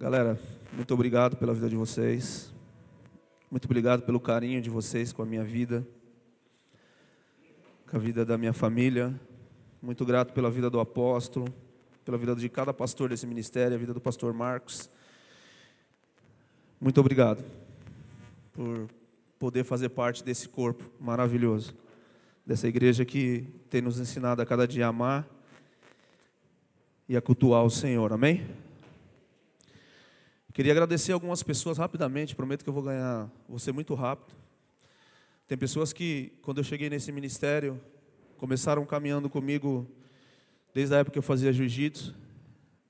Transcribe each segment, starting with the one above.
Galera, muito obrigado pela vida de vocês. Muito obrigado pelo carinho de vocês com a minha vida, com a vida da minha família. Muito grato pela vida do apóstolo, pela vida de cada pastor desse ministério, a vida do pastor Marcos. Muito obrigado por poder fazer parte desse corpo maravilhoso, dessa igreja que tem nos ensinado a cada dia amar e a cultuar o Senhor. Amém? Queria agradecer algumas pessoas rapidamente, prometo que eu vou ganhar, vou ser muito rápido. Tem pessoas que, quando eu cheguei nesse ministério, começaram caminhando comigo desde a época que eu fazia jiu-jitsu.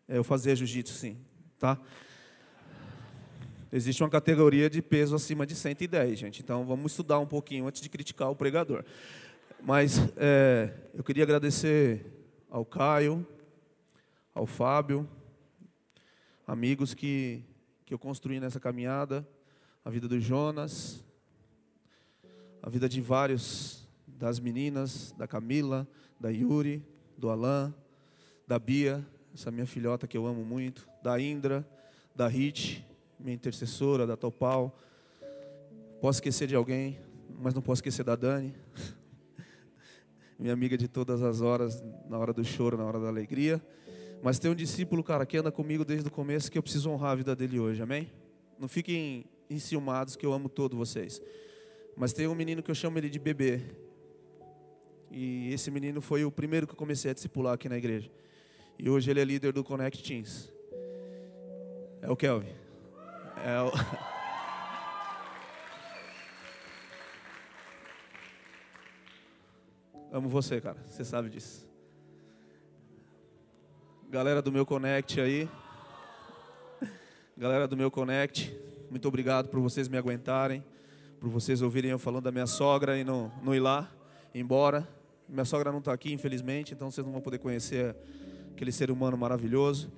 É, eu fazia jiu-jitsu, sim, tá? Existe uma categoria de peso acima de 110, gente. Então vamos estudar um pouquinho antes de criticar o pregador. Mas é, eu queria agradecer ao Caio, ao Fábio, amigos que que eu construí nessa caminhada, a vida do Jonas, a vida de vários das meninas, da Camila, da Yuri, do Alan, da Bia, essa minha filhota que eu amo muito, da Indra, da Rit, minha intercessora, da Topal. Posso esquecer de alguém, mas não posso esquecer da Dani, minha amiga de todas as horas, na hora do choro, na hora da alegria. Mas tem um discípulo, cara, que anda comigo desde o começo que eu preciso honrar a vida dele hoje, amém? Não fiquem enciumados que eu amo todos vocês. Mas tem um menino que eu chamo ele de bebê. E esse menino foi o primeiro que eu comecei a discipular aqui na igreja. E hoje ele é líder do Connect Teams. É o Kelvin. É o... Amo você, cara. Você sabe disso. Galera do meu Connect aí. Galera do meu Connect, muito obrigado por vocês me aguentarem, por vocês ouvirem eu falando da minha sogra e não, ir lá, embora. Minha sogra não está aqui, infelizmente, então vocês não vão poder conhecer aquele ser humano maravilhoso.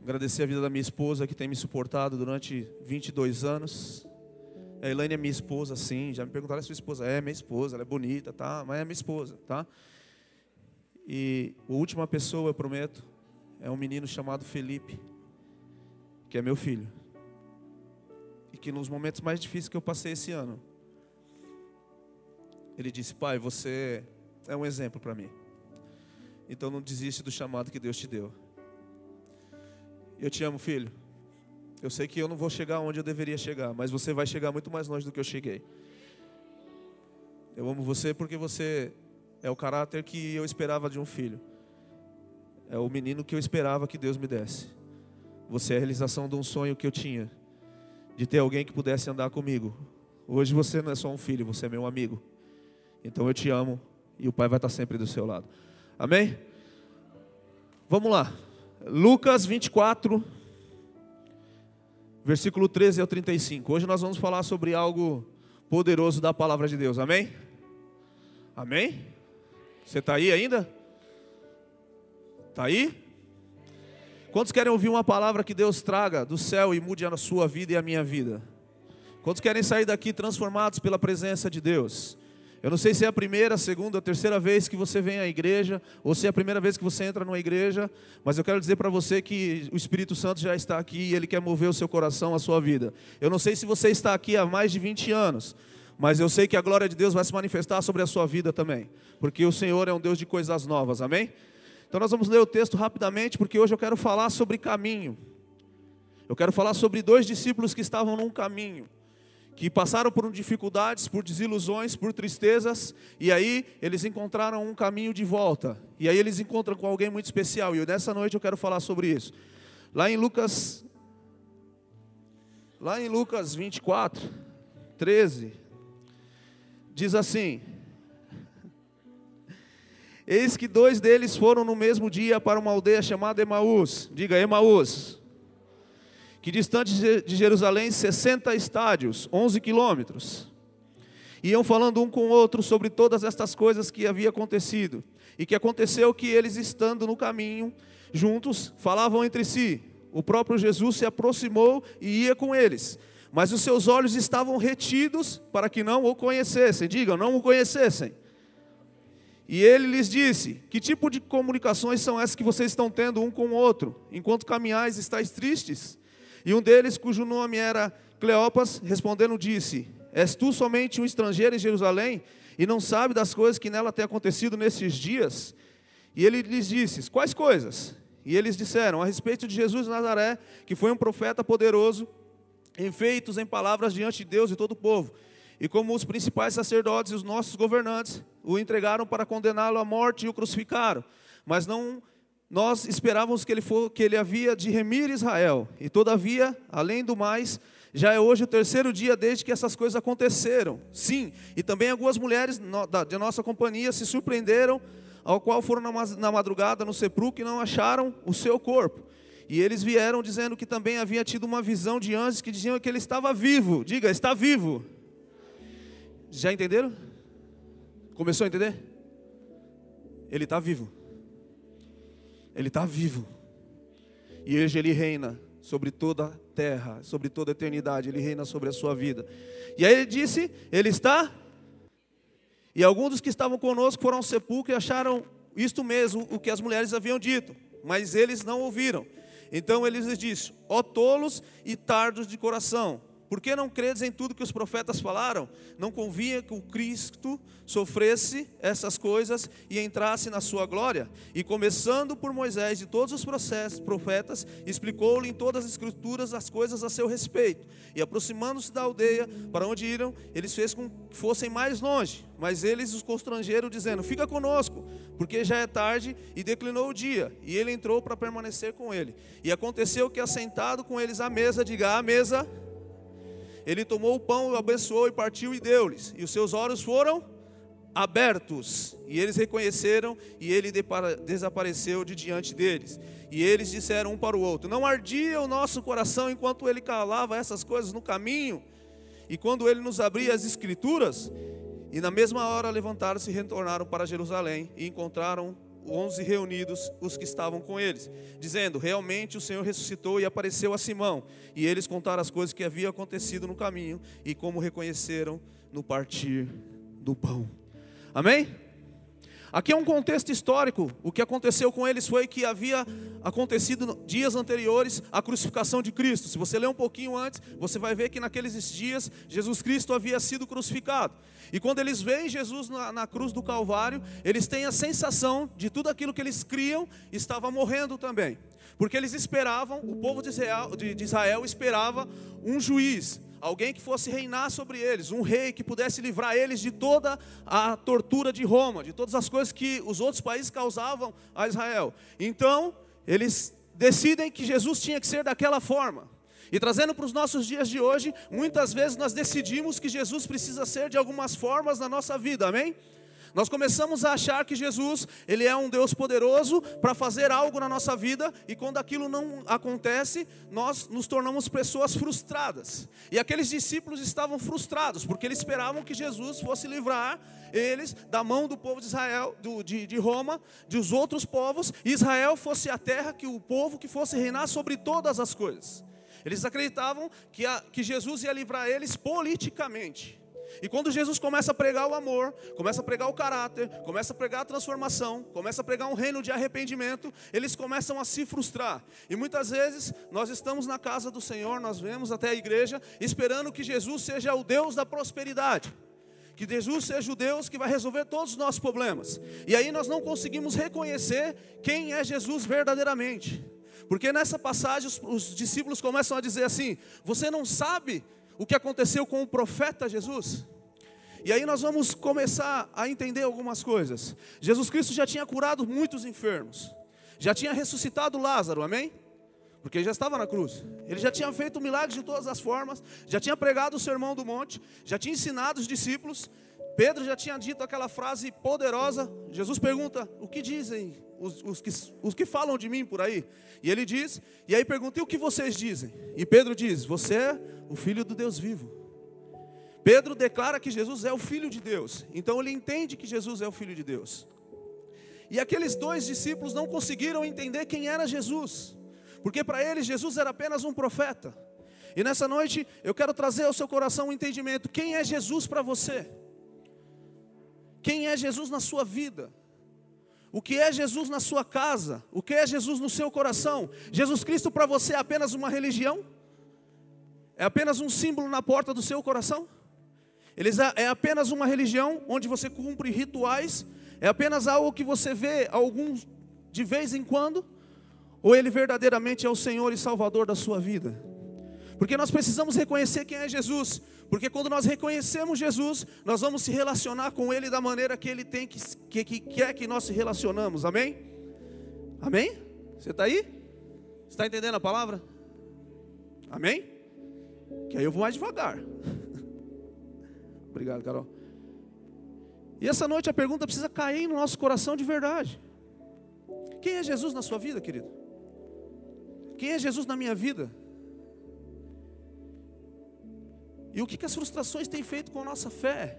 Agradecer a vida da minha esposa que tem me suportado durante 22 anos. A Elaine é minha esposa, sim. Já me perguntaram se sua esposa é minha esposa, ela é bonita, tá? Mas é minha esposa, tá? E a última pessoa, eu prometo, é um menino chamado Felipe, que é meu filho. E que nos momentos mais difíceis que eu passei esse ano, ele disse: Pai, você é um exemplo para mim. Então não desiste do chamado que Deus te deu. Eu te amo, filho. Eu sei que eu não vou chegar onde eu deveria chegar, mas você vai chegar muito mais longe do que eu cheguei. Eu amo você porque você é o caráter que eu esperava de um filho. É o menino que eu esperava que Deus me desse. Você é a realização de um sonho que eu tinha, de ter alguém que pudesse andar comigo. Hoje você não é só um filho, você é meu amigo. Então eu te amo e o Pai vai estar sempre do seu lado. Amém? Vamos lá. Lucas 24, versículo 13 ao 35. Hoje nós vamos falar sobre algo poderoso da palavra de Deus. Amém? Amém? Você está aí ainda? Está aí? Quantos querem ouvir uma palavra que Deus traga do céu e mude a sua vida e a minha vida? Quantos querem sair daqui transformados pela presença de Deus? Eu não sei se é a primeira, a segunda, a terceira vez que você vem à igreja, ou se é a primeira vez que você entra numa igreja, mas eu quero dizer para você que o Espírito Santo já está aqui e ele quer mover o seu coração, a sua vida. Eu não sei se você está aqui há mais de 20 anos, mas eu sei que a glória de Deus vai se manifestar sobre a sua vida também, porque o Senhor é um Deus de coisas novas, amém? Então nós vamos ler o texto rapidamente, porque hoje eu quero falar sobre caminho. Eu quero falar sobre dois discípulos que estavam num caminho, que passaram por dificuldades, por desilusões, por tristezas, e aí eles encontraram um caminho de volta. E aí eles encontram com alguém muito especial, e nessa noite eu quero falar sobre isso. Lá em Lucas Lá em Lucas 24, 13, diz assim: Eis que dois deles foram no mesmo dia para uma aldeia chamada Emaús. Diga Emaús. Que distante de Jerusalém, 60 estádios, 11 quilômetros. Iam falando um com o outro sobre todas estas coisas que havia acontecido. E que aconteceu que eles, estando no caminho, juntos, falavam entre si. O próprio Jesus se aproximou e ia com eles mas os seus olhos estavam retidos para que não o conhecessem. Digam, não o conhecessem. E ele lhes disse: Que tipo de comunicações são essas que vocês estão tendo um com o outro, enquanto caminhais estáis tristes? E um deles, cujo nome era Cleopas, respondendo, disse: És tu somente um estrangeiro em Jerusalém e não sabe das coisas que nela têm acontecido nesses dias? E ele lhes disse: Quais coisas? E eles disseram: A respeito de Jesus de Nazaré, que foi um profeta poderoso, em feitos, em palavras diante de Deus e todo o povo. E como os principais sacerdotes e os nossos governantes o entregaram para condená-lo à morte e o crucificaram. Mas não nós esperávamos que ele, for, que ele havia de remir Israel. E todavia, além do mais, já é hoje o terceiro dia desde que essas coisas aconteceram. Sim, e também algumas mulheres de nossa companhia se surpreenderam, ao qual foram na madrugada no sepulcro e não acharam o seu corpo. E eles vieram dizendo que também havia tido uma visão de anjos que diziam que ele estava vivo. Diga, está vivo. Já entenderam? Começou a entender? Ele está vivo. Ele está vivo. E hoje ele reina sobre toda a terra, sobre toda a eternidade. Ele reina sobre a sua vida. E aí ele disse: Ele está. E alguns dos que estavam conosco foram ao sepulcro e acharam isto mesmo, o que as mulheres haviam dito. Mas eles não ouviram. Então ele lhes disse: Ó tolos e tardos de coração por que não credes em tudo que os profetas falaram? Não convinha que o Cristo sofresse essas coisas e entrasse na sua glória? E começando por Moisés e todos os processos, profetas, explicou-lhe em todas as escrituras as coisas a seu respeito. E aproximando-se da aldeia para onde iram, eles fez com que fossem mais longe. Mas eles os constrangeram, dizendo: Fica conosco, porque já é tarde e declinou o dia. E ele entrou para permanecer com ele. E aconteceu que, assentado com eles à mesa, diga: à mesa ele tomou o pão, o abençoou e partiu e deu-lhes. E os seus olhos foram abertos. E eles reconheceram e ele desapareceu de diante deles. E eles disseram um para o outro: Não ardia o nosso coração enquanto ele calava essas coisas no caminho? E quando ele nos abria as escrituras? E na mesma hora levantaram-se e retornaram para Jerusalém e encontraram onze reunidos os que estavam com eles, dizendo: Realmente o Senhor ressuscitou e apareceu a Simão. E eles contaram as coisas que haviam acontecido no caminho e como reconheceram no partir do pão. Amém? Aqui é um contexto histórico. O que aconteceu com eles foi que havia acontecido dias anteriores a crucificação de Cristo. Se você ler um pouquinho antes, você vai ver que naqueles dias Jesus Cristo havia sido crucificado. E quando eles veem Jesus na, na cruz do Calvário, eles têm a sensação de tudo aquilo que eles criam estava morrendo também. Porque eles esperavam, o povo de Israel, de, de Israel esperava um juiz, alguém que fosse reinar sobre eles, um rei que pudesse livrar eles de toda a tortura de Roma, de todas as coisas que os outros países causavam a Israel. Então, eles decidem que Jesus tinha que ser daquela forma. E trazendo para os nossos dias de hoje, muitas vezes nós decidimos que Jesus precisa ser de algumas formas na nossa vida, amém? Nós começamos a achar que Jesus, ele é um Deus poderoso para fazer algo na nossa vida e quando aquilo não acontece, nós nos tornamos pessoas frustradas. E aqueles discípulos estavam frustrados porque eles esperavam que Jesus fosse livrar eles da mão do povo de Israel, do, de, de Roma, dos outros povos, e Israel fosse a terra que o povo que fosse reinar sobre todas as coisas. Eles acreditavam que, a, que Jesus ia livrar eles politicamente. E quando Jesus começa a pregar o amor, começa a pregar o caráter, começa a pregar a transformação, começa a pregar um reino de arrependimento, eles começam a se frustrar. E muitas vezes nós estamos na casa do Senhor, nós vemos até a igreja, esperando que Jesus seja o Deus da prosperidade. Que Jesus seja o Deus que vai resolver todos os nossos problemas. E aí nós não conseguimos reconhecer quem é Jesus verdadeiramente. Porque nessa passagem os, os discípulos começam a dizer assim: Você não sabe o que aconteceu com o profeta Jesus? E aí nós vamos começar a entender algumas coisas. Jesus Cristo já tinha curado muitos enfermos, já tinha ressuscitado Lázaro, amém? Porque ele já estava na cruz. Ele já tinha feito milagres de todas as formas, já tinha pregado o sermão do monte, já tinha ensinado os discípulos. Pedro já tinha dito aquela frase poderosa. Jesus pergunta: O que dizem os, os, que, os que falam de mim por aí? E ele diz, e aí pergunta: E o que vocês dizem? E Pedro diz: Você é o filho do Deus vivo. Pedro declara que Jesus é o filho de Deus. Então ele entende que Jesus é o filho de Deus. E aqueles dois discípulos não conseguiram entender quem era Jesus, porque para eles Jesus era apenas um profeta. E nessa noite eu quero trazer ao seu coração um entendimento: quem é Jesus para você? quem é Jesus na sua vida. O que é Jesus na sua casa? O que é Jesus no seu coração? Jesus Cristo para você é apenas uma religião? É apenas um símbolo na porta do seu coração? Ele é apenas uma religião onde você cumpre rituais? É apenas algo que você vê alguns de vez em quando? Ou ele verdadeiramente é o Senhor e Salvador da sua vida? Porque nós precisamos reconhecer quem é Jesus. Porque quando nós reconhecemos Jesus, nós vamos se relacionar com Ele da maneira que Ele tem que, que, que quer que nós se relacionamos. Amém? Amém? Você está aí? Está entendendo a palavra? Amém? Que aí eu vou mais devagar. Obrigado, Carol. E essa noite a pergunta precisa cair no nosso coração de verdade. Quem é Jesus na sua vida, querido? Quem é Jesus na minha vida? E o que, que as frustrações têm feito com a nossa fé?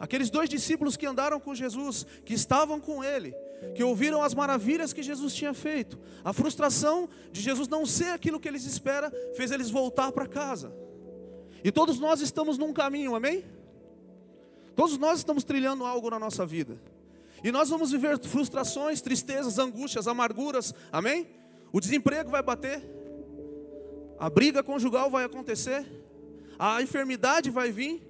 Aqueles dois discípulos que andaram com Jesus, que estavam com Ele, que ouviram as maravilhas que Jesus tinha feito, a frustração de Jesus não ser aquilo que eles esperam, fez eles voltar para casa. E todos nós estamos num caminho, amém? Todos nós estamos trilhando algo na nossa vida. E nós vamos viver frustrações, tristezas, angústias, amarguras, amém? O desemprego vai bater, a briga conjugal vai acontecer, a enfermidade vai vir,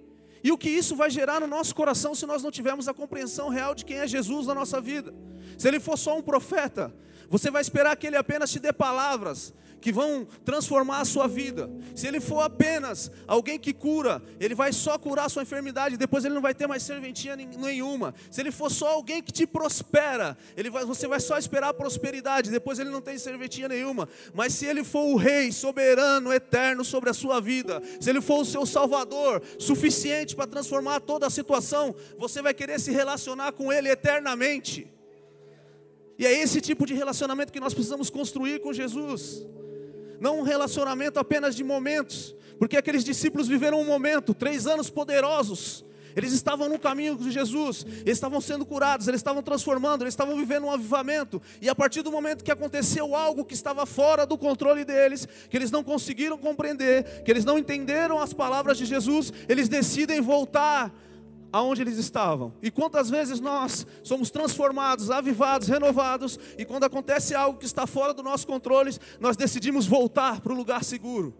e o que isso vai gerar no nosso coração se nós não tivermos a compreensão real de quem é Jesus na nossa vida. Se ele for só um profeta, você vai esperar que ele apenas te dê palavras, que vão transformar a sua vida. Se ele for apenas alguém que cura, ele vai só curar a sua enfermidade, depois ele não vai ter mais serventia nenhuma. Se ele for só alguém que te prospera, ele vai, você vai só esperar a prosperidade, depois ele não tem serventia nenhuma. Mas se ele for o rei soberano, eterno sobre a sua vida, se ele for o seu salvador, suficiente para transformar toda a situação, você vai querer se relacionar com ele eternamente. E é esse tipo de relacionamento que nós precisamos construir com Jesus não um relacionamento apenas de momentos, porque aqueles discípulos viveram um momento, três anos poderosos, eles estavam no caminho de Jesus, eles estavam sendo curados, eles estavam transformando, eles estavam vivendo um avivamento, e a partir do momento que aconteceu algo que estava fora do controle deles, que eles não conseguiram compreender, que eles não entenderam as palavras de Jesus, eles decidem voltar aonde eles estavam. E quantas vezes nós somos transformados, avivados, renovados, e quando acontece algo que está fora do nosso controle, nós decidimos voltar para o lugar seguro.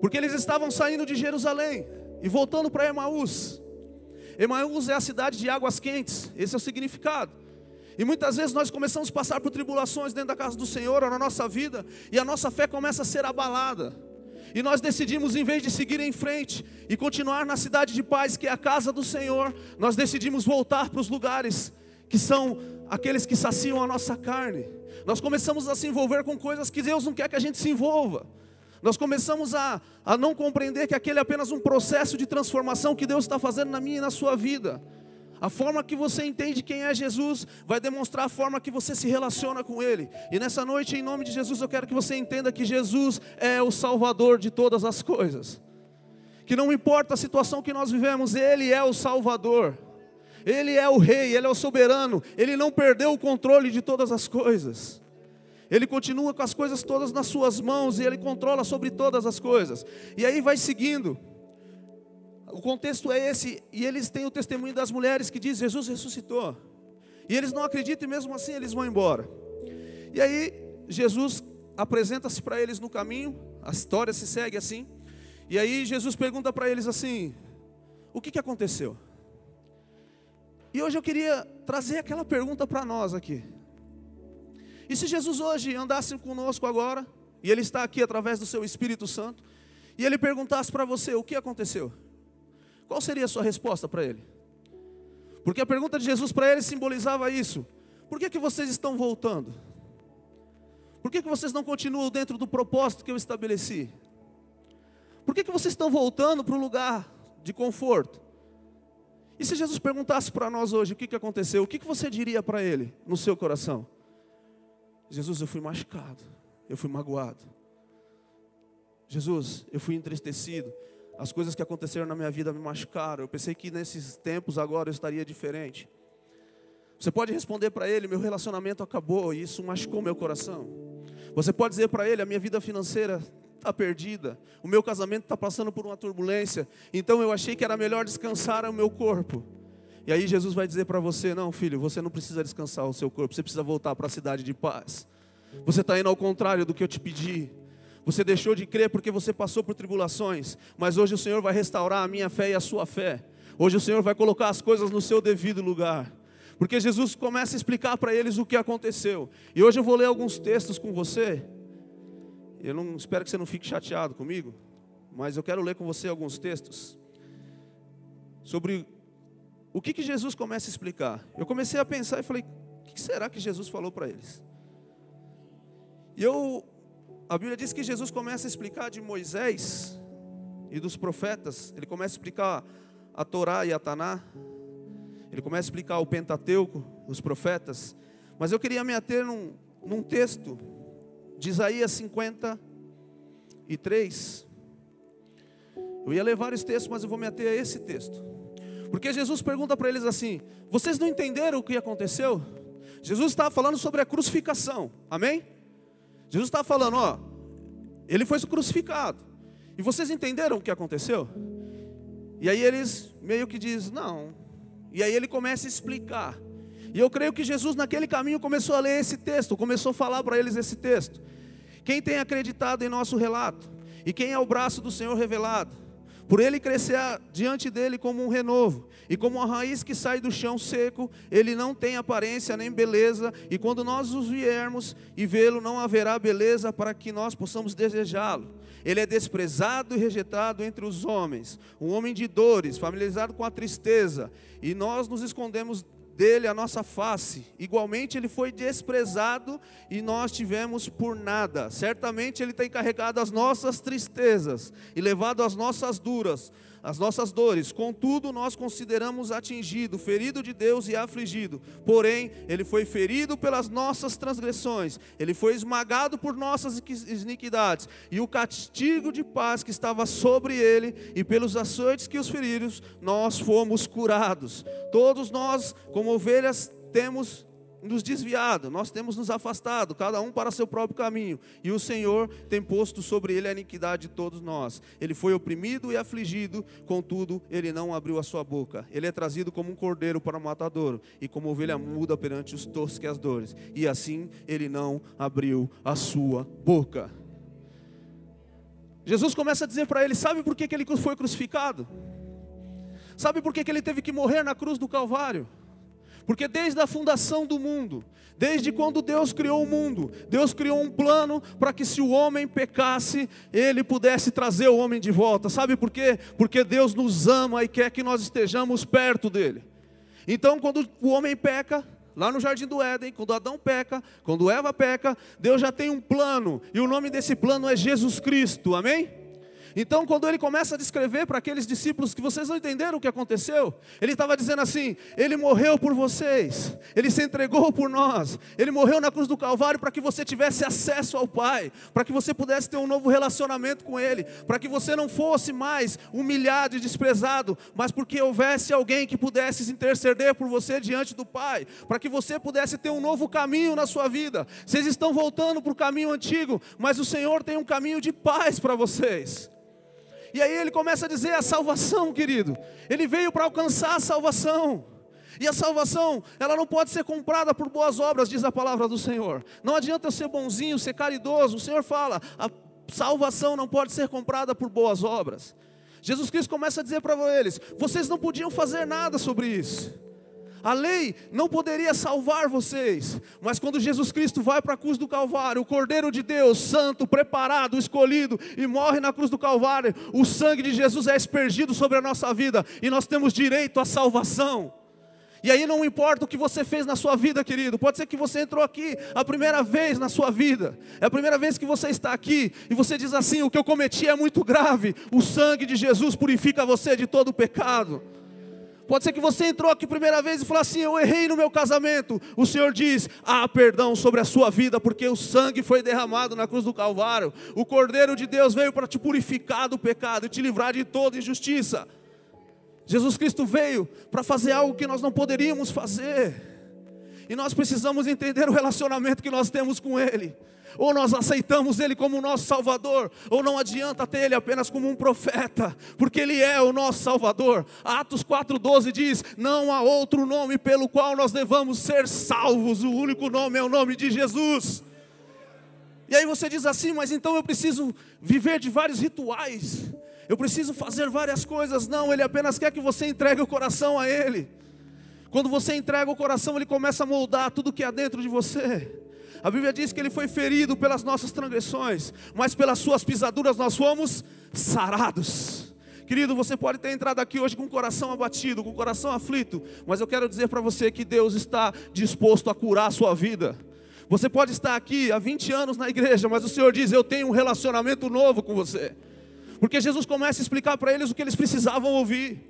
Porque eles estavam saindo de Jerusalém e voltando para Emaús. Emaús é a cidade de águas quentes, esse é o significado. E muitas vezes nós começamos a passar por tribulações dentro da casa do Senhor, ou na nossa vida, e a nossa fé começa a ser abalada. E nós decidimos, em vez de seguir em frente e continuar na cidade de paz, que é a casa do Senhor, nós decidimos voltar para os lugares que são aqueles que saciam a nossa carne. Nós começamos a se envolver com coisas que Deus não quer que a gente se envolva. Nós começamos a, a não compreender que aquele é apenas um processo de transformação que Deus está fazendo na minha e na sua vida. A forma que você entende quem é Jesus vai demonstrar a forma que você se relaciona com Ele. E nessa noite, em nome de Jesus, eu quero que você entenda que Jesus é o Salvador de todas as coisas. Que não importa a situação que nós vivemos, Ele é o Salvador. Ele é o Rei, Ele é o soberano. Ele não perdeu o controle de todas as coisas. Ele continua com as coisas todas nas suas mãos e Ele controla sobre todas as coisas. E aí vai seguindo. O contexto é esse, e eles têm o testemunho das mulheres que diz: Jesus ressuscitou. E eles não acreditam, e mesmo assim eles vão embora. E aí, Jesus apresenta-se para eles no caminho, a história se segue assim. E aí, Jesus pergunta para eles assim: O que, que aconteceu? E hoje eu queria trazer aquela pergunta para nós aqui. E se Jesus hoje andasse conosco agora, e Ele está aqui através do Seu Espírito Santo, e Ele perguntasse para você: O que aconteceu? Qual seria a sua resposta para ele? Porque a pergunta de Jesus para ele simbolizava isso. Por que, que vocês estão voltando? Por que, que vocês não continuam dentro do propósito que eu estabeleci? Por que, que vocês estão voltando para o lugar de conforto? E se Jesus perguntasse para nós hoje o que, que aconteceu, o que, que você diria para ele no seu coração? Jesus, eu fui machucado, eu fui magoado. Jesus, eu fui entristecido, as coisas que aconteceram na minha vida me machucaram. Eu pensei que nesses tempos agora eu estaria diferente. Você pode responder para ele: meu relacionamento acabou e isso machucou meu coração. Você pode dizer para ele: a minha vida financeira está perdida, o meu casamento está passando por uma turbulência, então eu achei que era melhor descansar o meu corpo. E aí Jesus vai dizer para você: Não, filho, você não precisa descansar o seu corpo, você precisa voltar para a cidade de paz. Você está indo ao contrário do que eu te pedi. Você deixou de crer porque você passou por tribulações, mas hoje o Senhor vai restaurar a minha fé e a sua fé. Hoje o Senhor vai colocar as coisas no seu devido lugar. Porque Jesus começa a explicar para eles o que aconteceu. E hoje eu vou ler alguns textos com você. Eu não espero que você não fique chateado comigo, mas eu quero ler com você alguns textos sobre o que, que Jesus começa a explicar. Eu comecei a pensar e falei: o que será que Jesus falou para eles? E eu, a Bíblia diz que Jesus começa a explicar de Moisés e dos profetas, ele começa a explicar a Torá e a Taná, ele começa a explicar o Pentateuco, os profetas, mas eu queria me ater num, num texto de Isaías 53. Eu ia ler vários textos, mas eu vou me ater a esse texto. Porque Jesus pergunta para eles assim: Vocês não entenderam o que aconteceu? Jesus estava falando sobre a crucificação, amém? Jesus estava falando, ó, ele foi crucificado. E vocês entenderam o que aconteceu? E aí eles meio que dizem, não. E aí ele começa a explicar. E eu creio que Jesus, naquele caminho, começou a ler esse texto, começou a falar para eles esse texto. Quem tem acreditado em nosso relato? E quem é o braço do Senhor revelado? Por ele crescer diante dele como um renovo, e como uma raiz que sai do chão seco, ele não tem aparência nem beleza, e quando nós os viermos e vê-lo, não haverá beleza para que nós possamos desejá-lo. Ele é desprezado e rejeitado entre os homens, um homem de dores, familiarizado com a tristeza, e nós nos escondemos dele a nossa face. Igualmente ele foi desprezado e nós tivemos por nada. Certamente ele tem carregado as nossas tristezas e levado as nossas duras as nossas dores. Contudo, nós consideramos atingido, ferido de Deus e afligido. Porém, ele foi ferido pelas nossas transgressões, ele foi esmagado por nossas iniquidades, e o castigo de paz que estava sobre ele, e pelos açoites que os feriram, nós fomos curados. Todos nós, como ovelhas, temos nos desviado, nós temos nos afastado, cada um para seu próprio caminho, e o Senhor tem posto sobre ele a iniquidade de todos nós. Ele foi oprimido e afligido, contudo, ele não abriu a sua boca. Ele é trazido como um cordeiro para o matadouro, e como ovelha muda perante os tosqueadores, e assim ele não abriu a sua boca. Jesus começa a dizer para ele: Sabe por que, que ele foi crucificado? Sabe por que, que ele teve que morrer na cruz do Calvário? Porque desde a fundação do mundo, desde quando Deus criou o mundo, Deus criou um plano para que se o homem pecasse, ele pudesse trazer o homem de volta. Sabe por quê? Porque Deus nos ama e quer que nós estejamos perto dele. Então, quando o homem peca, lá no jardim do Éden, quando Adão peca, quando Eva peca, Deus já tem um plano, e o nome desse plano é Jesus Cristo. Amém? Então, quando ele começa a descrever para aqueles discípulos que vocês não entenderam o que aconteceu, ele estava dizendo assim: Ele morreu por vocês, Ele se entregou por nós, Ele morreu na cruz do Calvário para que você tivesse acesso ao Pai, para que você pudesse ter um novo relacionamento com Ele, para que você não fosse mais humilhado e desprezado, mas porque houvesse alguém que pudesse interceder por você diante do Pai, para que você pudesse ter um novo caminho na sua vida. Vocês estão voltando para o caminho antigo, mas o Senhor tem um caminho de paz para vocês. E aí ele começa a dizer a salvação, querido. Ele veio para alcançar a salvação. E a salvação, ela não pode ser comprada por boas obras, diz a palavra do Senhor. Não adianta eu ser bonzinho, ser caridoso. O Senhor fala, a salvação não pode ser comprada por boas obras. Jesus Cristo começa a dizer para eles: vocês não podiam fazer nada sobre isso. A lei não poderia salvar vocês, mas quando Jesus Cristo vai para a cruz do Calvário, o Cordeiro de Deus, santo, preparado, escolhido, e morre na cruz do Calvário, o sangue de Jesus é aspergido sobre a nossa vida e nós temos direito à salvação. E aí não importa o que você fez na sua vida, querido. Pode ser que você entrou aqui a primeira vez na sua vida. É a primeira vez que você está aqui e você diz assim: "O que eu cometi é muito grave. O sangue de Jesus purifica você de todo o pecado." Pode ser que você entrou aqui primeira vez e falou assim: Eu errei no meu casamento. O Senhor diz: Há perdão sobre a sua vida, porque o sangue foi derramado na cruz do Calvário. O Cordeiro de Deus veio para te purificar do pecado e te livrar de toda injustiça. Jesus Cristo veio para fazer algo que nós não poderíamos fazer. E nós precisamos entender o relacionamento que nós temos com Ele. Ou nós aceitamos Ele como nosso Salvador, ou não adianta ter Ele apenas como um profeta, porque Ele é o nosso Salvador. Atos 4,12 diz: Não há outro nome pelo qual nós devamos ser salvos, o único nome é o nome de Jesus. E aí você diz assim, mas então eu preciso viver de vários rituais, eu preciso fazer várias coisas. Não, Ele apenas quer que você entregue o coração a Ele. Quando você entrega o coração, Ele começa a moldar tudo que há dentro de você. A Bíblia diz que ele foi ferido pelas nossas transgressões, mas pelas suas pisaduras nós fomos sarados. Querido, você pode ter entrado aqui hoje com o coração abatido, com o coração aflito, mas eu quero dizer para você que Deus está disposto a curar a sua vida. Você pode estar aqui há 20 anos na igreja, mas o Senhor diz: Eu tenho um relacionamento novo com você. Porque Jesus começa a explicar para eles o que eles precisavam ouvir.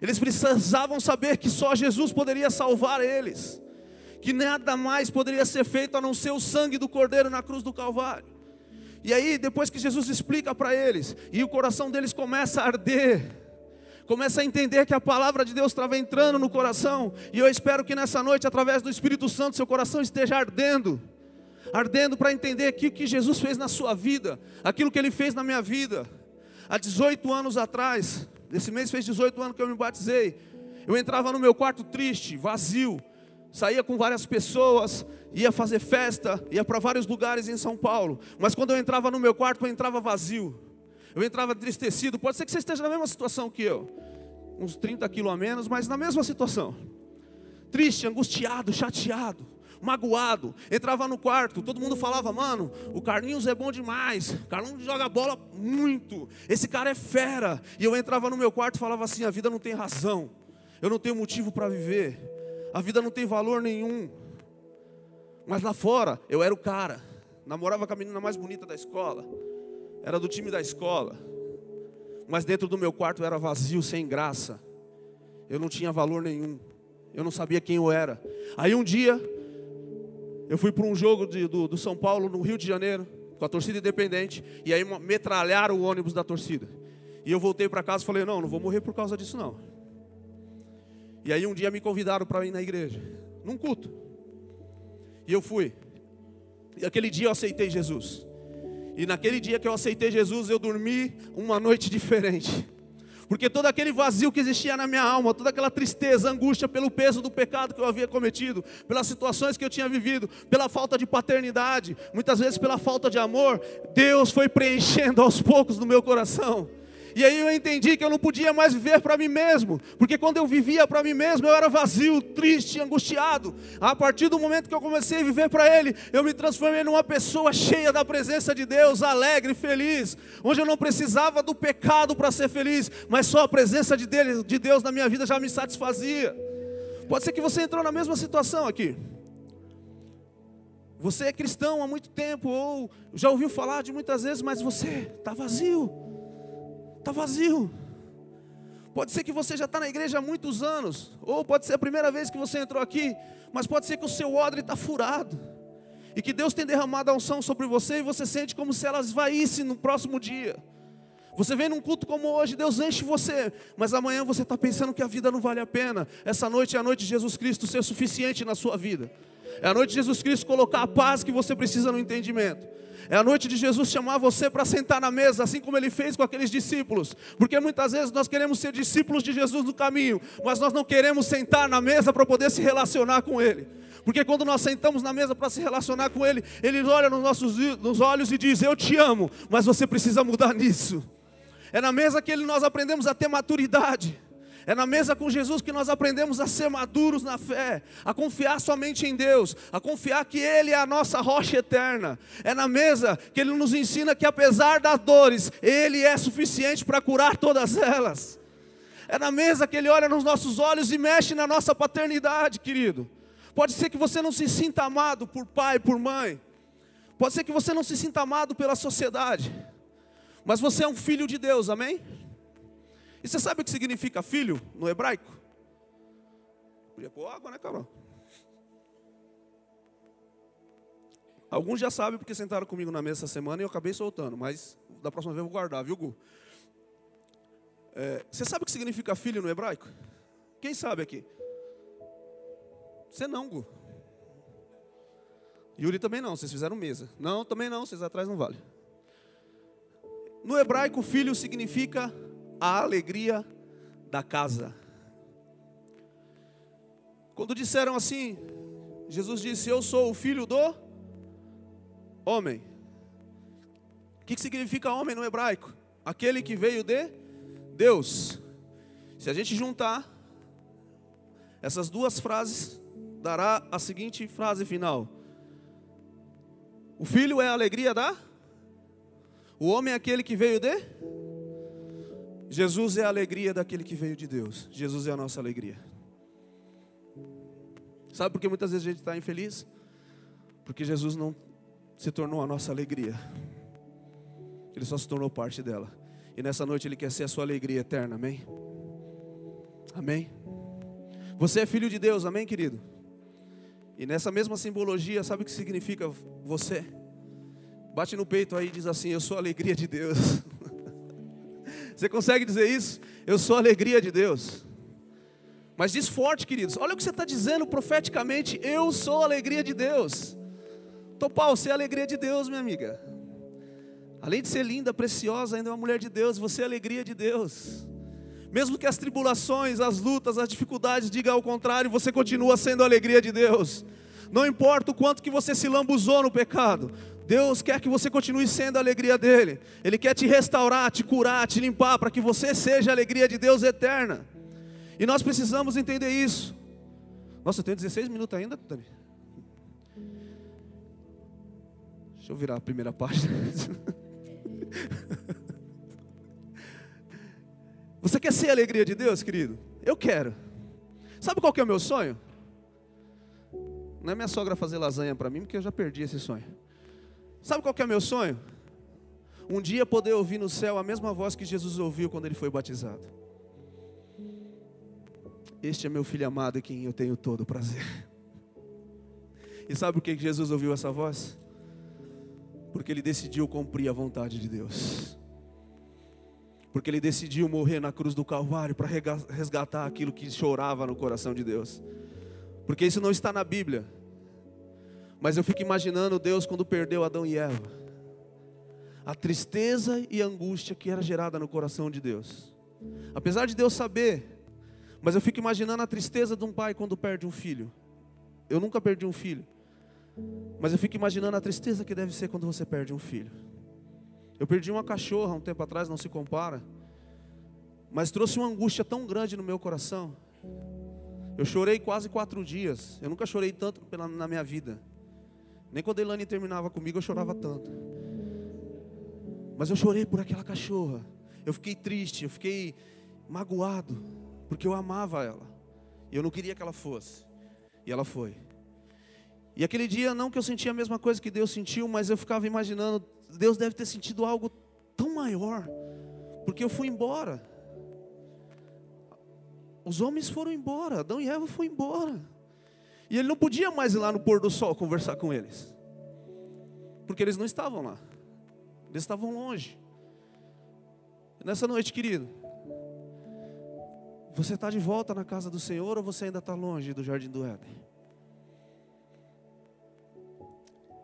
Eles precisavam saber que só Jesus poderia salvar eles que nada mais poderia ser feito a não ser o sangue do Cordeiro na cruz do Calvário. E aí, depois que Jesus explica para eles, e o coração deles começa a arder, começa a entender que a palavra de Deus estava entrando no coração, e eu espero que nessa noite, através do Espírito Santo, seu coração esteja ardendo, ardendo para entender aquilo que Jesus fez na sua vida, aquilo que ele fez na minha vida. Há 18 anos atrás, esse mês fez 18 anos que eu me batizei, eu entrava no meu quarto triste, vazio, saía com várias pessoas, ia fazer festa, ia para vários lugares em São Paulo. Mas quando eu entrava no meu quarto, eu entrava vazio. Eu entrava entristecido. Pode ser que você esteja na mesma situação que eu. Uns 30 quilos a menos, mas na mesma situação. Triste, angustiado, chateado, magoado. Entrava no quarto, todo mundo falava, mano, o Carlinhos é bom demais. O Carlinhos joga bola muito. Esse cara é fera. E eu entrava no meu quarto e falava assim: a vida não tem razão. Eu não tenho motivo para viver a vida não tem valor nenhum. Mas lá fora, eu era o cara. Namorava com a menina mais bonita da escola. Era do time da escola. Mas dentro do meu quarto era vazio, sem graça. Eu não tinha valor nenhum. Eu não sabia quem eu era. Aí um dia, eu fui para um jogo de, do, do São Paulo, no Rio de Janeiro, com a torcida independente. E aí metralharam o ônibus da torcida. E eu voltei para casa e falei: Não, não vou morrer por causa disso não. E aí um dia me convidaram para ir na igreja, num culto. E eu fui. E aquele dia eu aceitei Jesus. E naquele dia que eu aceitei Jesus, eu dormi uma noite diferente. Porque todo aquele vazio que existia na minha alma, toda aquela tristeza, angústia pelo peso do pecado que eu havia cometido, pelas situações que eu tinha vivido, pela falta de paternidade, muitas vezes pela falta de amor, Deus foi preenchendo aos poucos no meu coração. E aí eu entendi que eu não podia mais viver para mim mesmo, porque quando eu vivia para mim mesmo, eu era vazio, triste, angustiado. A partir do momento que eu comecei a viver para Ele, eu me transformei numa pessoa cheia da presença de Deus, alegre, feliz, onde eu não precisava do pecado para ser feliz, mas só a presença de Deus na minha vida já me satisfazia. Pode ser que você entrou na mesma situação aqui. Você é cristão há muito tempo, ou já ouviu falar de muitas vezes, mas você está vazio. Está vazio. Pode ser que você já está na igreja há muitos anos, ou pode ser a primeira vez que você entrou aqui, mas pode ser que o seu odre está furado, e que Deus tem derramado a unção sobre você, e você sente como se ela esvaísse no próximo dia. Você vem num culto como hoje, Deus enche você, mas amanhã você está pensando que a vida não vale a pena. Essa noite é a noite de Jesus Cristo ser suficiente na sua vida. É a noite de Jesus Cristo colocar a paz que você precisa no entendimento. É a noite de Jesus chamar você para sentar na mesa, assim como ele fez com aqueles discípulos. Porque muitas vezes nós queremos ser discípulos de Jesus no caminho, mas nós não queremos sentar na mesa para poder se relacionar com Ele. Porque quando nós sentamos na mesa para se relacionar com Ele, Ele olha nos nossos nos olhos e diz: Eu te amo, mas você precisa mudar nisso. É na mesa que ele, nós aprendemos a ter maturidade. É na mesa com Jesus que nós aprendemos a ser maduros na fé, a confiar somente em Deus, a confiar que Ele é a nossa rocha eterna. É na mesa que Ele nos ensina que apesar das dores, Ele é suficiente para curar todas elas. É na mesa que Ele olha nos nossos olhos e mexe na nossa paternidade, querido. Pode ser que você não se sinta amado por pai, por mãe. Pode ser que você não se sinta amado pela sociedade. Mas você é um filho de Deus, amém? E você sabe o que significa filho no hebraico? Podia pôr água, né, cabrão? Alguns já sabem porque sentaram comigo na mesa essa semana e eu acabei soltando, mas da próxima vez eu vou guardar, viu, Gu? É, você sabe o que significa filho no hebraico? Quem sabe aqui? Você não, Gu. Yuri também não, vocês fizeram mesa. Não, também não, vocês atrás não vale. No hebraico, filho significa a alegria da casa. Quando disseram assim, Jesus disse: Eu sou o filho do homem. O que significa homem no hebraico? Aquele que veio de Deus. Se a gente juntar essas duas frases, dará a seguinte frase final: O filho é a alegria da o homem é aquele que veio de Jesus é a alegria daquele que veio de Deus. Jesus é a nossa alegria. Sabe por que muitas vezes a gente está infeliz? Porque Jesus não se tornou a nossa alegria. Ele só se tornou parte dela. E nessa noite Ele quer ser a sua alegria eterna, amém? Amém? Você é filho de Deus, amém, querido? E nessa mesma simbologia, sabe o que significa você? Bate no peito aí e diz assim: Eu sou a alegria de Deus. Você consegue dizer isso? Eu sou a alegria de Deus. Mas diz forte, queridos. Olha o que você está dizendo profeticamente. Eu sou a alegria de Deus. Topal, você é a alegria de Deus, minha amiga. Além de ser linda, preciosa, ainda é uma mulher de Deus. Você é a alegria de Deus. Mesmo que as tribulações, as lutas, as dificuldades digam ao contrário, você continua sendo a alegria de Deus. Não importa o quanto que você se lambuzou no pecado, Deus quer que você continue sendo a alegria dele. Ele quer te restaurar, te curar, te limpar, para que você seja a alegria de Deus eterna. E nós precisamos entender isso. Nossa, eu tenho 16 minutos ainda, Tami. Deixa eu virar a primeira página. Você quer ser a alegria de Deus, querido? Eu quero. Sabe qual que é o meu sonho? Não é minha sogra fazer lasanha para mim, porque eu já perdi esse sonho. Sabe qual que é o meu sonho? Um dia poder ouvir no céu a mesma voz que Jesus ouviu quando ele foi batizado. Este é meu filho amado em quem eu tenho todo o prazer. E sabe por que Jesus ouviu essa voz? Porque ele decidiu cumprir a vontade de Deus. Porque ele decidiu morrer na cruz do Calvário para resgatar aquilo que chorava no coração de Deus. Porque isso não está na Bíblia. Mas eu fico imaginando Deus quando perdeu Adão e Eva. A tristeza e a angústia que era gerada no coração de Deus. Apesar de Deus saber, mas eu fico imaginando a tristeza de um pai quando perde um filho. Eu nunca perdi um filho. Mas eu fico imaginando a tristeza que deve ser quando você perde um filho. Eu perdi uma cachorra um tempo atrás, não se compara. Mas trouxe uma angústia tão grande no meu coração. Eu chorei quase quatro dias. Eu nunca chorei tanto na minha vida. Nem quando a Elane terminava comigo eu chorava tanto. Mas eu chorei por aquela cachorra. Eu fiquei triste, eu fiquei magoado, porque eu amava ela. E eu não queria que ela fosse. E ela foi. E aquele dia, não que eu sentia a mesma coisa que Deus sentiu, mas eu ficava imaginando, Deus deve ter sentido algo tão maior, porque eu fui embora. Os homens foram embora, Adão e Eva foram embora. E ele não podia mais ir lá no pôr do sol conversar com eles. Porque eles não estavam lá. Eles estavam longe. Nessa noite, querido, você está de volta na casa do Senhor ou você ainda está longe do jardim do Éden?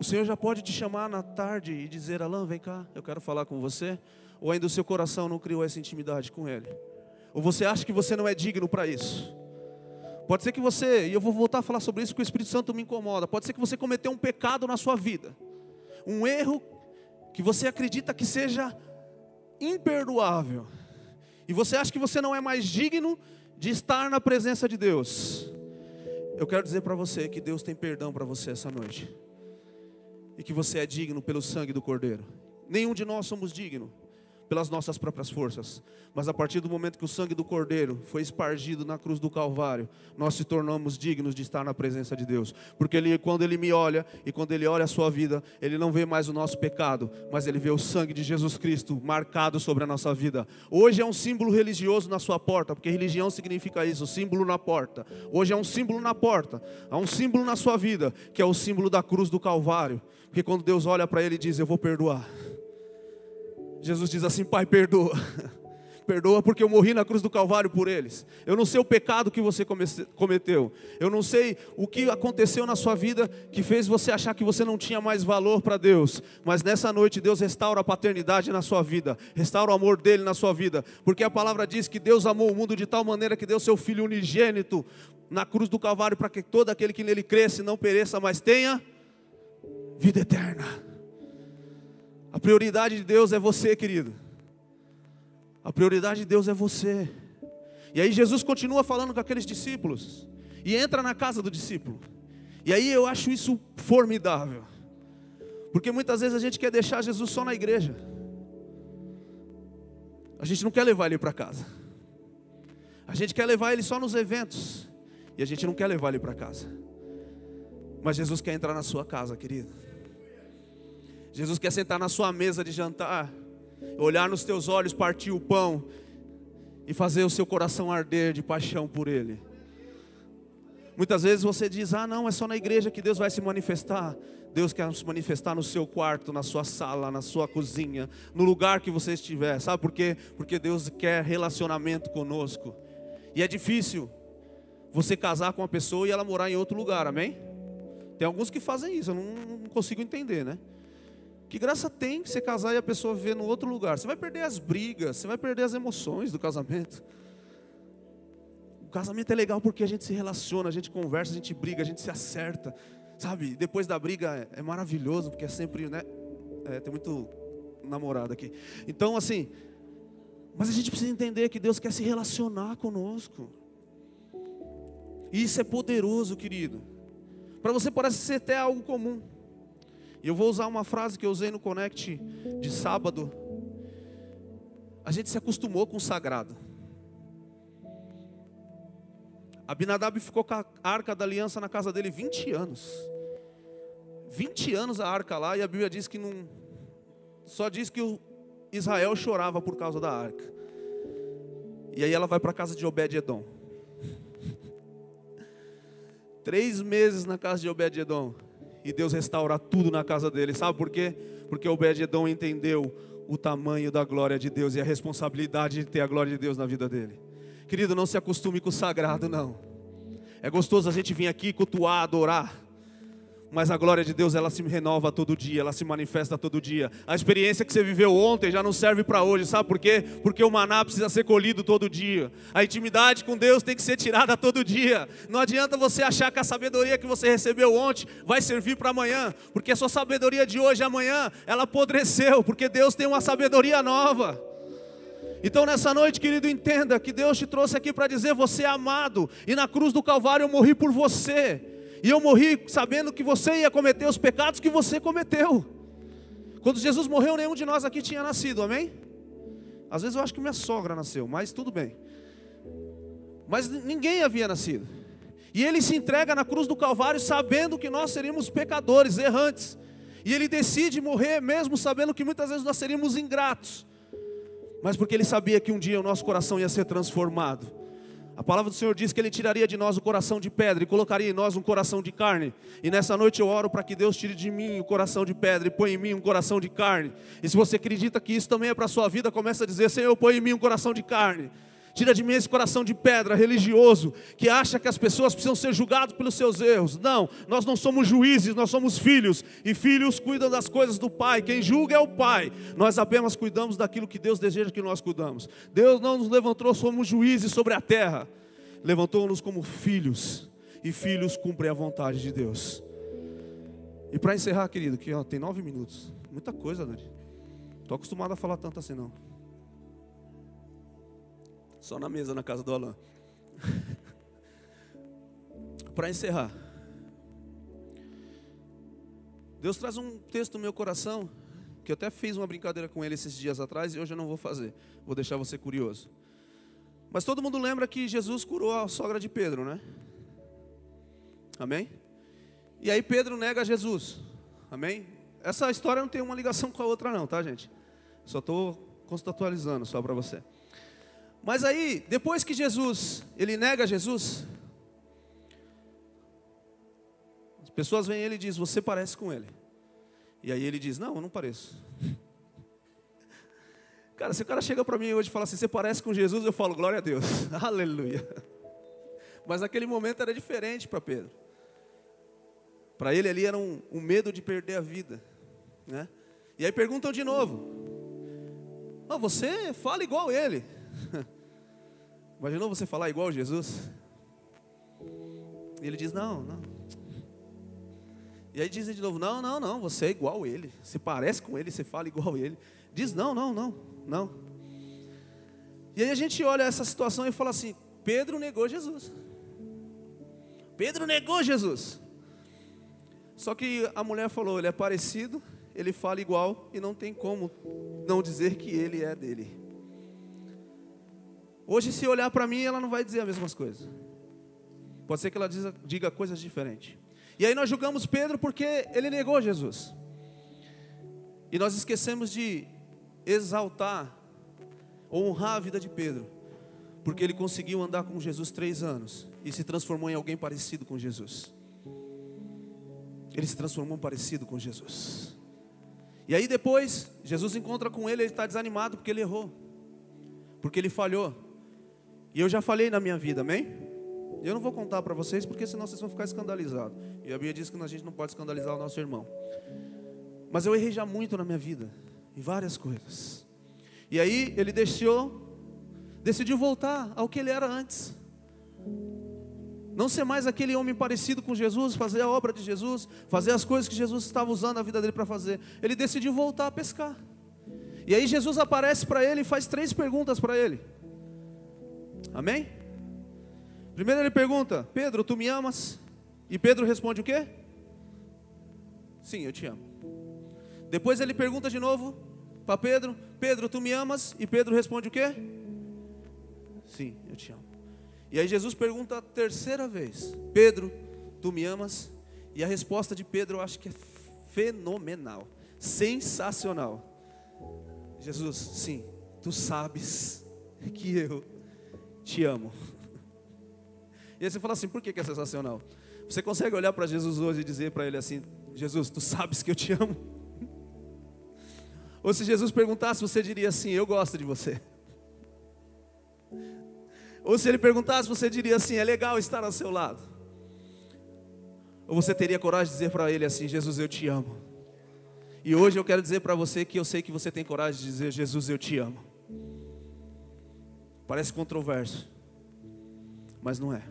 O Senhor já pode te chamar na tarde e dizer: Alain, vem cá, eu quero falar com você. Ou ainda o seu coração não criou essa intimidade com Ele? Ou você acha que você não é digno para isso? Pode ser que você, e eu vou voltar a falar sobre isso, porque o Espírito Santo me incomoda. Pode ser que você cometeu um pecado na sua vida, um erro que você acredita que seja imperdoável, e você acha que você não é mais digno de estar na presença de Deus. Eu quero dizer para você que Deus tem perdão para você essa noite, e que você é digno pelo sangue do Cordeiro. Nenhum de nós somos dignos pelas nossas próprias forças, mas a partir do momento que o sangue do Cordeiro foi espargido na cruz do Calvário, nós se tornamos dignos de estar na presença de Deus, porque ele, quando Ele me olha e quando Ele olha a sua vida, Ele não vê mais o nosso pecado, mas Ele vê o sangue de Jesus Cristo marcado sobre a nossa vida. Hoje é um símbolo religioso na sua porta, porque religião significa isso, símbolo na porta. Hoje é um símbolo na porta, há um símbolo na sua vida, que é o símbolo da cruz do Calvário, porque quando Deus olha para Ele e diz: Eu vou perdoar. Jesus diz assim: Pai, perdoa. Perdoa porque eu morri na cruz do Calvário por eles. Eu não sei o pecado que você cometeu. Eu não sei o que aconteceu na sua vida que fez você achar que você não tinha mais valor para Deus. Mas nessa noite Deus restaura a paternidade na sua vida, restaura o amor dele na sua vida. Porque a palavra diz que Deus amou o mundo de tal maneira que deu seu Filho unigênito na cruz do Calvário para que todo aquele que nele cresce não pereça, mas tenha vida eterna. A prioridade de Deus é você, querido. A prioridade de Deus é você. E aí Jesus continua falando com aqueles discípulos e entra na casa do discípulo. E aí eu acho isso formidável. Porque muitas vezes a gente quer deixar Jesus só na igreja. A gente não quer levar ele para casa. A gente quer levar ele só nos eventos. E a gente não quer levar ele para casa. Mas Jesus quer entrar na sua casa, querido. Jesus quer sentar na sua mesa de jantar olhar nos teus olhos, partir o pão e fazer o seu coração arder de paixão por Ele. Muitas vezes você diz: Ah, não, é só na igreja que Deus vai se manifestar. Deus quer se manifestar no seu quarto, na sua sala, na sua cozinha, no lugar que você estiver. Sabe por quê? Porque Deus quer relacionamento conosco. E é difícil você casar com uma pessoa e ela morar em outro lugar, amém? Tem alguns que fazem isso, eu não consigo entender, né? Que graça tem você casar e a pessoa viver no outro lugar? Você vai perder as brigas, você vai perder as emoções do casamento. O casamento é legal porque a gente se relaciona, a gente conversa, a gente briga, a gente se acerta, sabe? Depois da briga é maravilhoso porque é sempre, né? É, tem muito namorado aqui. Então, assim, mas a gente precisa entender que Deus quer se relacionar conosco. E isso é poderoso, querido. Para você parece ser até algo comum. E eu vou usar uma frase que eu usei no Connect de sábado. A gente se acostumou com o sagrado. Abinadab ficou com a arca da aliança na casa dele 20 anos. 20 anos a arca lá, e a Bíblia diz que não. Só diz que o Israel chorava por causa da arca. E aí ela vai para a casa de Obed-Edom. Três meses na casa de Obed-Edom e Deus restaurar tudo na casa dele. Sabe por quê? Porque Obed-Edom entendeu o tamanho da glória de Deus e a responsabilidade de ter a glória de Deus na vida dele. Querido, não se acostume com o sagrado, não. É gostoso a gente vir aqui cultuar, adorar. Mas a glória de Deus, ela se renova todo dia, ela se manifesta todo dia. A experiência que você viveu ontem já não serve para hoje, sabe por quê? Porque o maná precisa ser colhido todo dia. A intimidade com Deus tem que ser tirada todo dia. Não adianta você achar que a sabedoria que você recebeu ontem vai servir para amanhã, porque a sua sabedoria de hoje e amanhã, ela apodreceu, porque Deus tem uma sabedoria nova. Então nessa noite, querido, entenda que Deus te trouxe aqui para dizer: você é amado, e na cruz do Calvário eu morri por você. E eu morri sabendo que você ia cometer os pecados que você cometeu. Quando Jesus morreu, nenhum de nós aqui tinha nascido, amém? Às vezes eu acho que minha sogra nasceu, mas tudo bem. Mas ninguém havia nascido. E ele se entrega na cruz do Calvário sabendo que nós seríamos pecadores, errantes. E ele decide morrer mesmo sabendo que muitas vezes nós seríamos ingratos. Mas porque ele sabia que um dia o nosso coração ia ser transformado. A palavra do Senhor diz que Ele tiraria de nós o coração de pedra e colocaria em nós um coração de carne. E nessa noite eu oro para que Deus tire de mim o coração de pedra e põe em mim um coração de carne. E se você acredita que isso também é para a sua vida, comece a dizer: Senhor, põe em mim um coração de carne. Tira de mim esse coração de pedra religioso que acha que as pessoas precisam ser julgadas pelos seus erros. Não, nós não somos juízes, nós somos filhos. E filhos cuidam das coisas do Pai. Quem julga é o Pai. Nós apenas cuidamos daquilo que Deus deseja que nós cuidamos. Deus não nos levantou como juízes sobre a terra. Levantou-nos como filhos. E filhos cumprem a vontade de Deus. E para encerrar, querido, que ó, tem nove minutos. Muita coisa, Dani. Estou acostumado a falar tanto assim, não. Só na mesa, na casa do Alain. Para encerrar. Deus traz um texto no meu coração, que eu até fiz uma brincadeira com ele esses dias atrás e hoje eu não vou fazer. Vou deixar você curioso. Mas todo mundo lembra que Jesus curou a sogra de Pedro, né? Amém? E aí Pedro nega Jesus. Amém? Essa história não tem uma ligação com a outra não, tá, gente? Só estou contextualizando só para você. Mas aí, depois que Jesus, ele nega Jesus, as pessoas vêm ele e diz: "Você parece com ele". E aí ele diz: "Não, eu não pareço". Cara, se o cara chega para mim hoje e fala assim, você parece com Jesus, eu falo, glória a Deus, aleluia. Mas naquele momento era diferente para Pedro. Para ele ali era um, um, medo de perder a vida. Né? E aí perguntam de novo: oh, Você fala igual ele. Imaginou você falar igual Jesus? E ele diz: Não, não. E aí dizem de novo: Não, não, não, você é igual ele. Se parece com ele, você fala igual ele. Diz: Não, não, não, não. E aí a gente olha essa situação e fala assim: Pedro negou Jesus. Pedro negou Jesus. Só que a mulher falou: ele é parecido, ele fala igual e não tem como não dizer que ele é dele. Hoje, se olhar para mim, ela não vai dizer as mesmas coisas. Pode ser que ela diga, coisas diferentes. E aí nós julgamos Pedro porque ele negou Jesus. E nós esquecemos de exaltar, honrar a vida de Pedro, porque ele conseguiu andar com Jesus três anos e se transformou em alguém parecido com Jesus. Ele se transformou parecido com Jesus. E aí depois, Jesus encontra com ele, ele está desanimado porque ele errou, porque ele falhou. E eu já falei na minha vida, amém? Eu não vou contar para vocês, porque senão vocês vão ficar escandalizados. E a Bíblia diz que a gente não pode escandalizar o nosso irmão. Mas eu errei já muito na minha vida, em várias coisas. E aí ele deixou, decidiu voltar ao que ele era antes. Não ser mais aquele homem parecido com Jesus, fazer a obra de Jesus, fazer as coisas que Jesus estava usando a vida dele para fazer. Ele decidiu voltar a pescar. E aí Jesus aparece para ele e faz três perguntas para ele. Amém? Primeiro ele pergunta: Pedro, tu me amas? E Pedro responde o quê? Sim, eu te amo. Depois ele pergunta de novo para Pedro: Pedro, tu me amas? E Pedro responde o quê? Sim, eu te amo. E aí Jesus pergunta a terceira vez: Pedro, tu me amas? E a resposta de Pedro eu acho que é fenomenal, sensacional. Jesus, sim, tu sabes que eu te amo. E aí você fala assim: por que, que é sensacional? Você consegue olhar para Jesus hoje e dizer para ele assim: Jesus, tu sabes que eu te amo? Ou se Jesus perguntasse, você diria assim: Eu gosto de você. Ou se ele perguntasse, você diria assim: é legal estar ao seu lado. Ou você teria coragem de dizer para ele assim: Jesus, eu te amo. E hoje eu quero dizer para você que eu sei que você tem coragem de dizer: Jesus, eu te amo. Parece controverso, mas não é.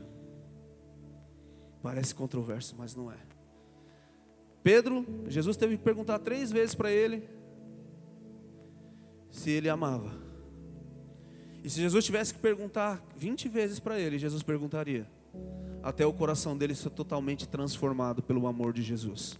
Parece controverso, mas não é. Pedro, Jesus teve que perguntar três vezes para ele se ele amava. E se Jesus tivesse que perguntar 20 vezes para ele, Jesus perguntaria, até o coração dele ser totalmente transformado pelo amor de Jesus.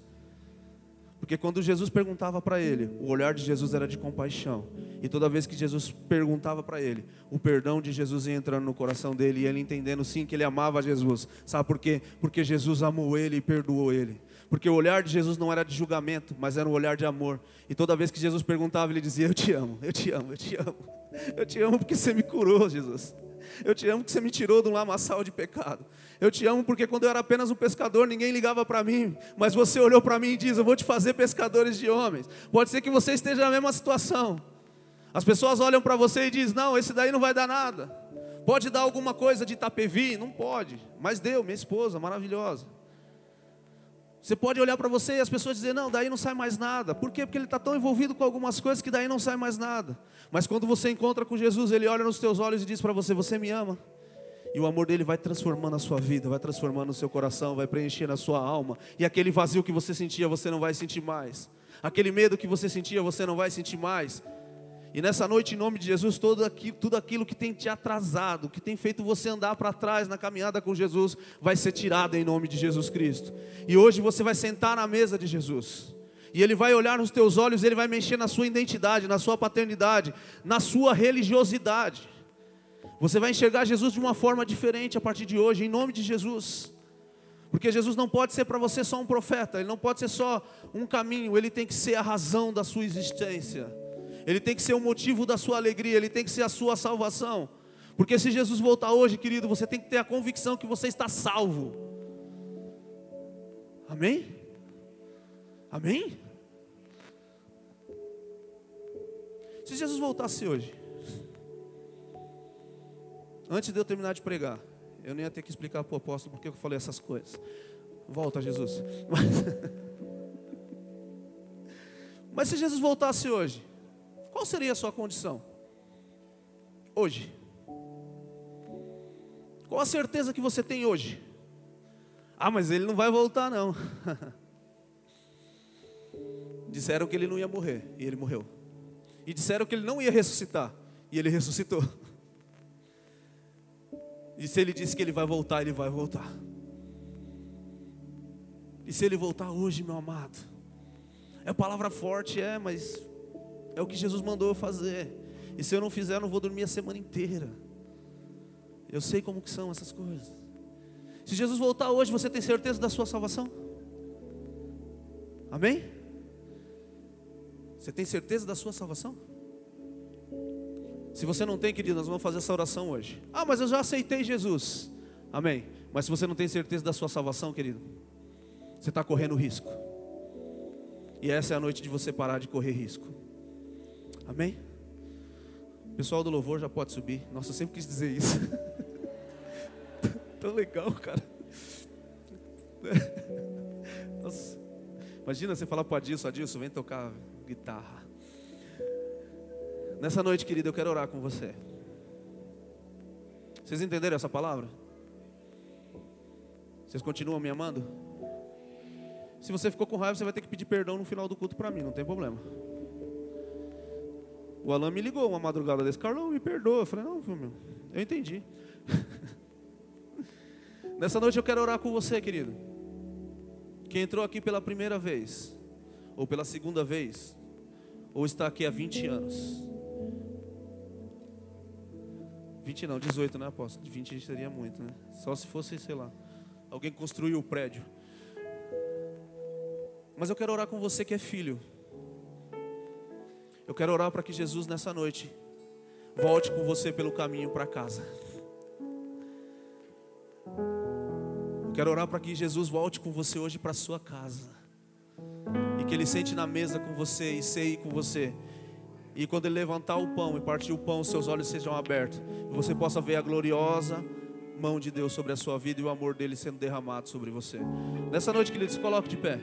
Porque quando Jesus perguntava para ele, o olhar de Jesus era de compaixão. E toda vez que Jesus perguntava para ele, o perdão de Jesus ia entrando no coração dele e ele entendendo sim que ele amava Jesus. Sabe por quê? Porque Jesus amou ele e perdoou ele. Porque o olhar de Jesus não era de julgamento, mas era um olhar de amor. E toda vez que Jesus perguntava, ele dizia: Eu te amo, eu te amo, eu te amo. Eu te amo porque você me curou, Jesus. Eu te amo porque você me tirou de um lamaçal de pecado. Eu te amo porque quando eu era apenas um pescador, ninguém ligava para mim. Mas você olhou para mim e diz: Eu vou te fazer pescadores de homens. Pode ser que você esteja na mesma situação. As pessoas olham para você e dizem: Não, esse daí não vai dar nada. Pode dar alguma coisa de Itapevi? Não pode. Mas deu, minha esposa, maravilhosa. Você pode olhar para você e as pessoas dizer, não, daí não sai mais nada. Por quê? Porque ele está tão envolvido com algumas coisas que daí não sai mais nada. Mas quando você encontra com Jesus, ele olha nos teus olhos e diz para você, você me ama. E o amor dele vai transformando a sua vida, vai transformando o seu coração, vai preenchendo a sua alma. E aquele vazio que você sentia, você não vai sentir mais. Aquele medo que você sentia, você não vai sentir mais. E nessa noite, em nome de Jesus, todo aquilo, tudo aquilo que tem te atrasado, que tem feito você andar para trás na caminhada com Jesus, vai ser tirado em nome de Jesus Cristo. E hoje você vai sentar na mesa de Jesus. E Ele vai olhar nos teus olhos, Ele vai mexer na sua identidade, na sua paternidade, na sua religiosidade. Você vai enxergar Jesus de uma forma diferente a partir de hoje, em nome de Jesus. Porque Jesus não pode ser para você só um profeta, Ele não pode ser só um caminho, Ele tem que ser a razão da sua existência ele tem que ser o motivo da sua alegria, ele tem que ser a sua salvação. Porque se Jesus voltar hoje, querido, você tem que ter a convicção que você está salvo. Amém? Amém? Se Jesus voltasse hoje, antes de eu terminar de pregar, eu nem ia ter que explicar para o apóstolo porque eu falei essas coisas. Volta, Jesus. Mas, mas se Jesus voltasse hoje, qual seria a sua condição? Hoje. Qual a certeza que você tem hoje? Ah, mas ele não vai voltar, não. Disseram que ele não ia morrer, e ele morreu. E disseram que ele não ia ressuscitar, e ele ressuscitou. E se ele disse que ele vai voltar, ele vai voltar. E se ele voltar hoje, meu amado? É palavra forte, é, mas é o que Jesus mandou eu fazer. E se eu não fizer, eu não vou dormir a semana inteira. Eu sei como que são essas coisas. Se Jesus voltar hoje, você tem certeza da sua salvação? Amém? Você tem certeza da sua salvação? Se você não tem, querido, nós vamos fazer essa oração hoje. Ah, mas eu já aceitei Jesus. Amém. Mas se você não tem certeza da sua salvação, querido, você está correndo risco. E essa é a noite de você parar de correr risco. Amém? O pessoal do louvor já pode subir. Nossa, eu sempre quis dizer isso. Tão legal, cara. Nossa. Imagina você falar para Adilson, Adilson, vem tocar guitarra. Nessa noite, querido, eu quero orar com você. Vocês entenderam essa palavra? Vocês continuam me amando? Se você ficou com raiva, você vai ter que pedir perdão no final do culto para mim, não tem problema. O Alan me ligou uma madrugada desse, Carlão, me perdoa. Eu falei, não, meu, eu entendi. Nessa noite eu quero orar com você, querido. Quem entrou aqui pela primeira vez, ou pela segunda vez, ou está aqui há 20 anos. 20 não, 18, né, apóstolo? 20 seria muito, né? Só se fosse, sei lá, alguém construiu o prédio. Mas eu quero orar com você que é filho. Eu quero orar para que Jesus nessa noite volte com você pelo caminho para casa. Eu quero orar para que Jesus volte com você hoje para sua casa. E que ele sente na mesa com você e ceie com você. E quando ele levantar o pão e partir o pão, seus olhos sejam abertos. E você possa ver a gloriosa mão de Deus sobre a sua vida e o amor dele sendo derramado sobre você. Nessa noite, queridos, coloque de pé.